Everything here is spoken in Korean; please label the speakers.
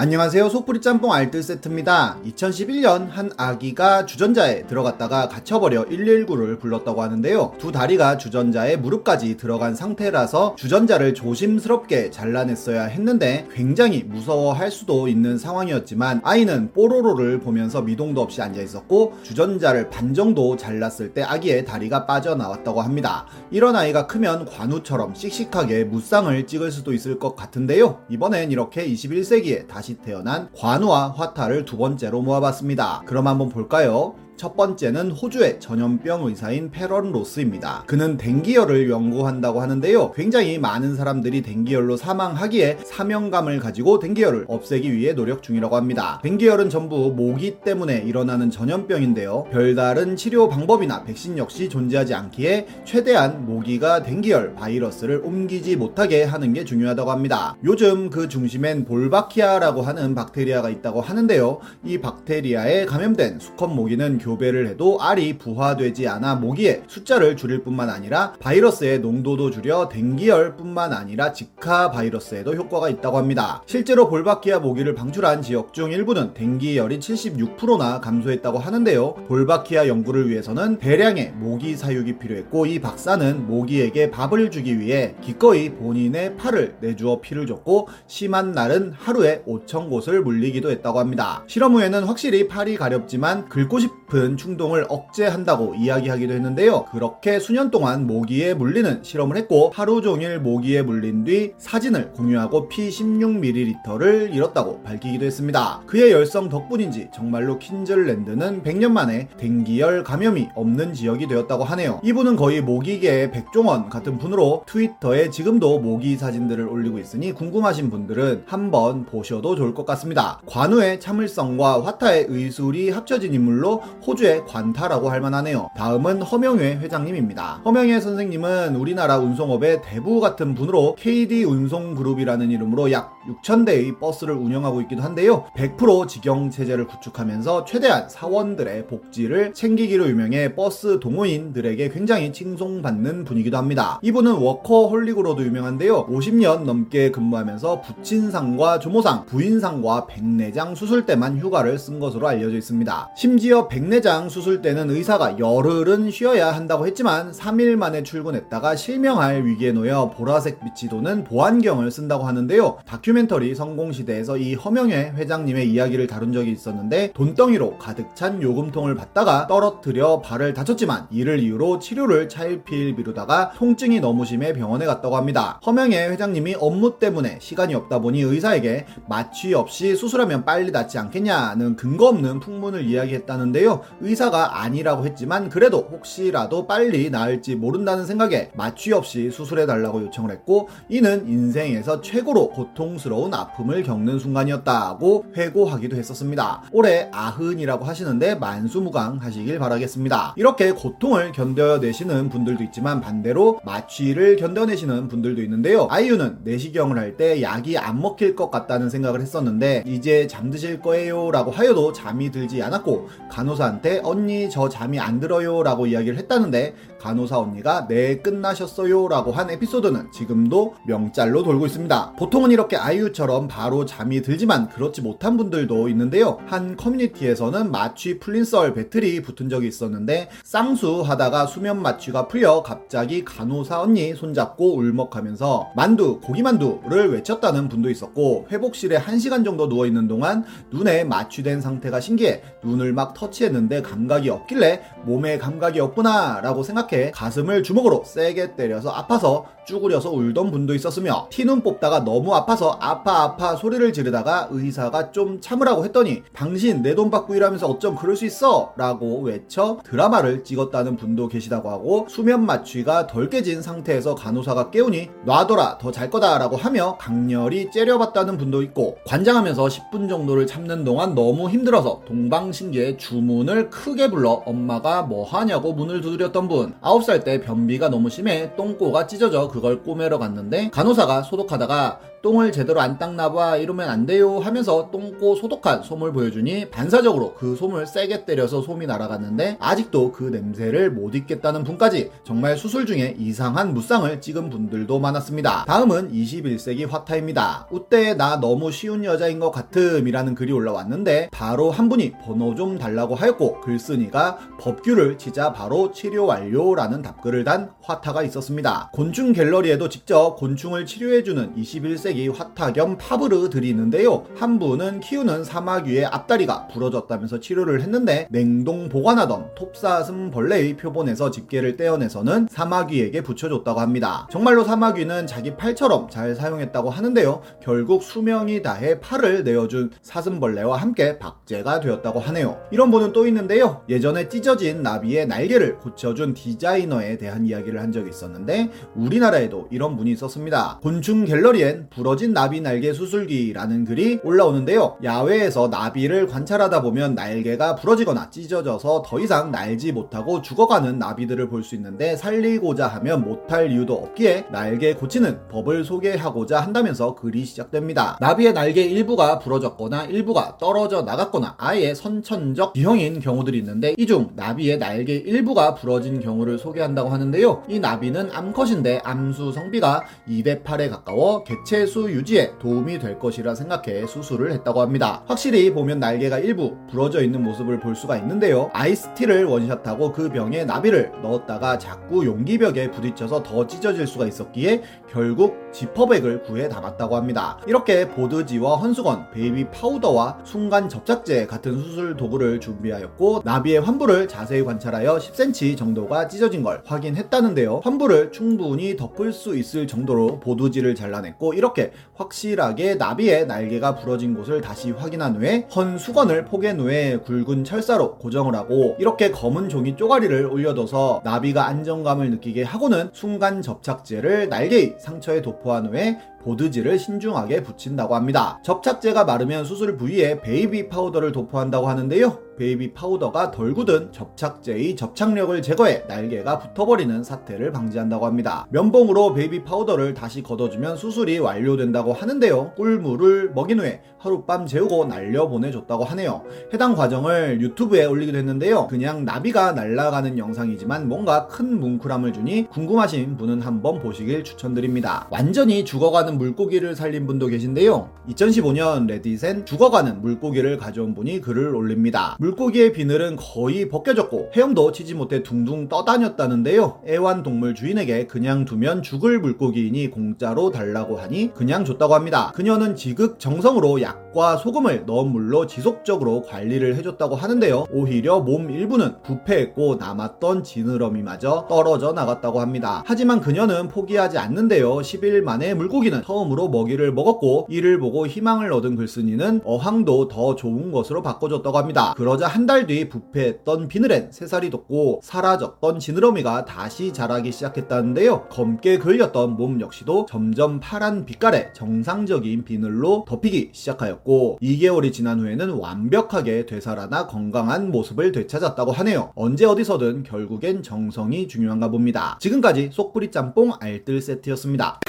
Speaker 1: 안녕하세요. 속풀이 짬뽕 알뜰 세트입니다. 2011년 한 아기가 주전자에 들어갔다가 갇혀버려 119를 불렀다고 하는데요. 두 다리가 주전자에 무릎까지 들어간 상태라서 주전자를 조심스럽게 잘라냈어야 했는데 굉장히 무서워할 수도 있는 상황이었지만 아이는 뽀로로를 보면서 미동도 없이 앉아 있었고 주전자를 반 정도 잘랐을 때 아기의 다리가 빠져나왔다고 합니다. 이런 아이가 크면 관우처럼 씩씩하게 무쌍을 찍을 수도 있을 것 같은데요. 이번엔 이렇게 21세기에 다시 다시 태어난 관우와 화타를 두 번째로 모아봤습니다. 그럼 한번 볼까요? 첫 번째는 호주의 전염병 의사인 페런 로스입니다. 그는 댕기열을 연구한다고 하는데요. 굉장히 많은 사람들이 댕기열로 사망하기에 사명감을 가지고 댕기열을 없애기 위해 노력 중이라고 합니다. 댕기열은 전부 모기 때문에 일어나는 전염병인데요. 별다른 치료 방법이나 백신 역시 존재하지 않기에 최대한 모기가 댕기열 바이러스를 옮기지 못하게 하는 게 중요하다고 합니다. 요즘 그 중심엔 볼바키아라고 하는 박테리아가 있다고 하는데요. 이 박테리아에 감염된 수컷 모기는 교배를 해도 알이 부화되지 않아 모기의 숫자를 줄일 뿐만 아니라 바이러스의 농도도 줄여 댕기열 뿐만 아니라 지카 바이러스에도 효과가 있다고 합니다. 실제로 볼바키아 모기를 방출한 지역 중 일부는 댕기열이 76%나 감소했다고 하는데요. 볼바키아 연구를 위해서는 대량의 모기 사육이 필요했고 이 박사는 모기에게 밥을 주기 위해 기꺼이 본인의 팔을 내주어 피를 줬고 심한 날은 하루에 5천 곳을 물리기도 했다고 합니다. 실험 후에는 확실히 팔이 가렵지만 긁고 싶은 깊은 충동을 억제한다고 이야기하기도 했는데요. 그렇게 수년 동안 모기에 물리는 실험을 했고 하루 종일 모기에 물린 뒤 사진을 공유하고 피 16ml를 잃었다고 밝히기도 했습니다. 그의 열성 덕분인지 정말로 킨즐랜드는 100년 만에 댕기열 감염이 없는 지역이 되었다고 하네요. 이분은 거의 모기계의 백종원 같은 분으로 트위터에 지금도 모기 사진들을 올리고 있으니 궁금하신 분들은 한번 보셔도 좋을 것 같습니다. 관우의 참을성과 화타의 의술이 합쳐진 인물로 호주의 관타라고 할 만하네요. 다음은 허명회 회장님입니다. 허명회 선생님은 우리나라 운송업의 대부 같은 분으로 KD 운송그룹이라는 이름으로 약 6,000대의 버스를 운영하고 있기도 한데요. 100% 직영 체제를 구축하면서 최대한 사원들의 복지를 챙기기로 유명해 버스 동호인들에게 굉장히 칭송받는 분이기도 합니다. 이분은 워커홀릭으로도 유명한데요. 50년 넘게 근무하면서 부친상과 조모상, 부인상과 백내장 수술 때만 휴가를 쓴 것으로 알려져 있습니다. 심지어 백내 백내장 수술 때는 의사가 열흘은 쉬어야 한다고 했지만 3일 만에 출근했다가 실명할 위기에 놓여 보라색 빛이 도는 보안경을 쓴다고 하는데요. 다큐멘터리 성공시대에서 이 허명회 회장님의 이야기를 다룬 적이 있었는데 돈덩이로 가득 찬 요금통을 받다가 떨어뜨려 발을 다쳤지만 이를 이유로 치료를 차일피일 미루다가 통증이 너무 심해 병원에 갔다고 합니다. 허명회 회장님이 업무 때문에 시간이 없다 보니 의사에게 마취 없이 수술하면 빨리 낫지 않겠냐는 근거 없는 풍문을 이야기했다는데요. 의사가 아니라고 했지만 그래도 혹시라도 빨리 나을지 모른다는 생각에 마취 없이 수술해달라고 요청을 했고 이는 인생에서 최고로 고통스러운 아픔을 겪는 순간이었다고 회고하기도 했었습니다. 올해 아흔이라고 하시는데 만수무강 하시길 바라겠습니다. 이렇게 고통을 견뎌내시는 분들도 있지만 반대로 마취를 견뎌내시는 분들도 있는데요. 아이유는 내시경을 할 때 약이 안 먹힐 것 같다는 생각을 했었는데 이제 잠드실 거예요 라고 하여도 잠이 들지 않았고 간호사 간호사한테 언니 저 잠이 안 들어요 라고 이야기를 했다는데 간호사 언니가 네 끝나셨어요 라고 한 에피소드는 지금도 명짤로 돌고 있습니다. 보통은 이렇게 아이유처럼 바로 잠이 들지만 그렇지 못한 분들도 있는데요. 한 커뮤니티에서는 마취 풀린 썰 배틀이 붙은 적이 있었는데 쌍수 하다가 수면 마취가 풀려 갑자기 간호사 언니 손잡고 울먹하면서 만두 고기만두를 외쳤다는 분도 있었고 회복실에 1시간 정도 누워있는 동안 눈에 마취된 상태가 신기해 눈을 막 터치했는데 했는데 감각이 없길래 몸에 감각이 없구나 라고 생각해 가슴을 주먹으로 세게 때려서 아파서 쭈그려서 울던 분도 있었으며 티눈 뽑다가 너무 아파서 아파 아파 소리를 지르다가 의사가 좀 참으라고 했더니 당신 내 돈 받고 일하면서 어쩜 그럴 수 있어? 라고 외쳐 드라마를 찍었다는 분도 계시다고 하고 수면 마취가 덜 깨진 상태에서 간호사가 깨우니 놔둬라 더 잘 거다 라고 하며 강렬히 째려봤다는 분도 있고 관장하면서 10분 정도를 참는 동안 너무 힘들어서 동방신기에 주문 문을 크게 불러 엄마가 뭐 하냐고 문을 두드렸던 분. 9살 때 변비가 너무 심해 똥꼬가 찢어져 그걸 꼬매러 갔는데 간호사가 소독하다가 똥을 제대로 안 닦나 봐 이러면 안 돼요 하면서 똥꼬 소독한 솜을 보여주니 반사적으로 그 솜을 세게 때려서 솜이 날아갔는데 아직도 그 냄새를 못 잊겠다는 분까지 정말 수술 중에 이상한 무쌍을 찍은 분들도 많았습니다. 다음은 21세기 화타입니다. 우때 나 너무 쉬운 여자인 것 같음이라는 글이 올라왔는데 바로 한 분이 번호 좀 달라고 하였고 글쓴이가 법규를 치자 바로 치료 완료라는 답글을 단 화타가 있었습니다. 곤충 갤러리에도 직접 곤충을 치료해주는 21세기 화타 겸 파브르들이 있는데요. 한 분은 키우는 위에 앞다리가 부러졌다면서 치료를 했는데 냉동 보관하던 톱사슴 벌레의 표본에서 집게를 떼어내서는 사마귀에게 붙여줬다고 합니다. 정말로 사마귀는 자기 팔처럼 잘 사용했다고 하는데요. 결국 수명이 다해 팔을 내어준 사슴벌레와 함께 박제가 되었다고 하네요. 이런 분은 또 있는데요. 예전에 찢어진 나비의 날개를 고쳐준 디자이너에 대한 이야기를 한 적이 있었는데 우리나라에도 이런 분이 있었습니다. 곤충 갤러리엔 부러진 나비 날개 수술기라는 글이 올라오는데요. 야외에서 나비를 관찰하다 보면 날개가 부러지거나 찢어져서 더 이상 날지 못하고 죽어가는 나비들을 볼 수 있는데 살리고자 하면 못할 이유도 없기에 날개 고치는 법을 소개하고자 한다면서 글이 시작됩니다. 나비의 날개 일부가 부러졌거나 일부가 떨어져 나갔거나 아예 선천적 기형인 경우들이 있는데 이 중 나비의 날개 일부가 부러진 경우를 소개한다고 하는데요. 이 나비는 암컷인데 암수 성비가 208에 가까워 개체 수 유지에 도움이 될 것이라 생각해 수술을 했다고 합니다. 확실히 보면 날개가 일부 부러져 있는 모습을 볼 수가 있는데요. 아이스티를 원샷하고 그 병에 나비를 넣었다가 자꾸 용기벽에 부딪혀서 더 찢어질 수가 있었기에 결국 지퍼백을 구해 담았다고 합니다. 이렇게 보드지와 헌수건, 베이비 파우더와 순간 접착제 같은 수술 도구를 준비하였고 나비의 환부를 자세히 관찰하여 10cm 정도가 찢어진 걸 확인했다는데요. 환부를 충분히 덮을 수 있을 정도로 보드지를 잘라냈고 이렇게 확실하게 나비의 날개가 부러진 곳을 다시 확인한 후에 헌 수건을 포갠 후에 굵은 철사로 고정을 하고 이렇게 검은 종이 쪼가리를 올려둬서 나비가 안정감을 느끼게 하고는 순간 접착제를 날개의 상처에 도포한 후에 보드지를 신중하게 붙인다고 합니다. 접착제가 마르면 수술 부위에 베이비 파우더를 도포한다고 하는데요. 베이비 파우더가 덜 굳은 접착제의 접착력을 제거해 날개가 붙어버리는 사태를 방지한다고 합니다. 면봉으로 베이비 파우더를 다시 걷어주면 수술이 완료된다고 하는데요. 꿀물을 먹인 후에 하룻밤 재우고 날려 보내줬다고 하네요. 해당 과정을 유튜브에 올리기도 했는데요. 그냥 나비가 날아가는 영상이지만 뭔가 큰 뭉클함을 주니 궁금하신 분은 한번 보시길 추천드립니다. 완전히 죽어가는 물고기를 살린 분도 계신데요. 2015년 레딧엔 죽어가는 물고기를 가져온 분이 글을 올립니다. 물고기의 비늘은 거의 벗겨졌고 헤엄도 치지 못해 둥둥 떠다녔다는데요. 애완동물 주인에게 그냥 두면 죽을 물고기이니 공짜로 달라고 하니 그냥 줬다고 합니다. 그녀는 지극 정성으로 약과 소금을 넣은 물로 지속적으로 관리를 해줬다고 하는데요. 오히려 몸 일부는 부패했고 남았던 지느러미마저 떨어져 나갔다고 합니다. 하지만 그녀는 포기하지 않는데요. 10일 만에 물고기는 처음으로 먹이를 먹었고 이를 보고 희망을 얻은 글쓴이는 어항도 더 좋은 것으로 바꿔줬다고 합니다. 그러자 한 달 뒤 부패했던 비늘엔 새살이 돋고 사라졌던 지느러미가 다시 자라기 시작했다는데요. 검게 그을렸던 몸 역시도 점점 파란 빛깔의 정상적인 비늘로 덮이기 시작하였고 2개월이 지난 후에는 완벽하게 되살아나 건강한 모습을 되찾았다고 하네요. 언제 어디서든 결국엔 정성이 중요한가 봅니다. 지금까지 쏙뿌리 짬뽕 알뜰 세트였습니다.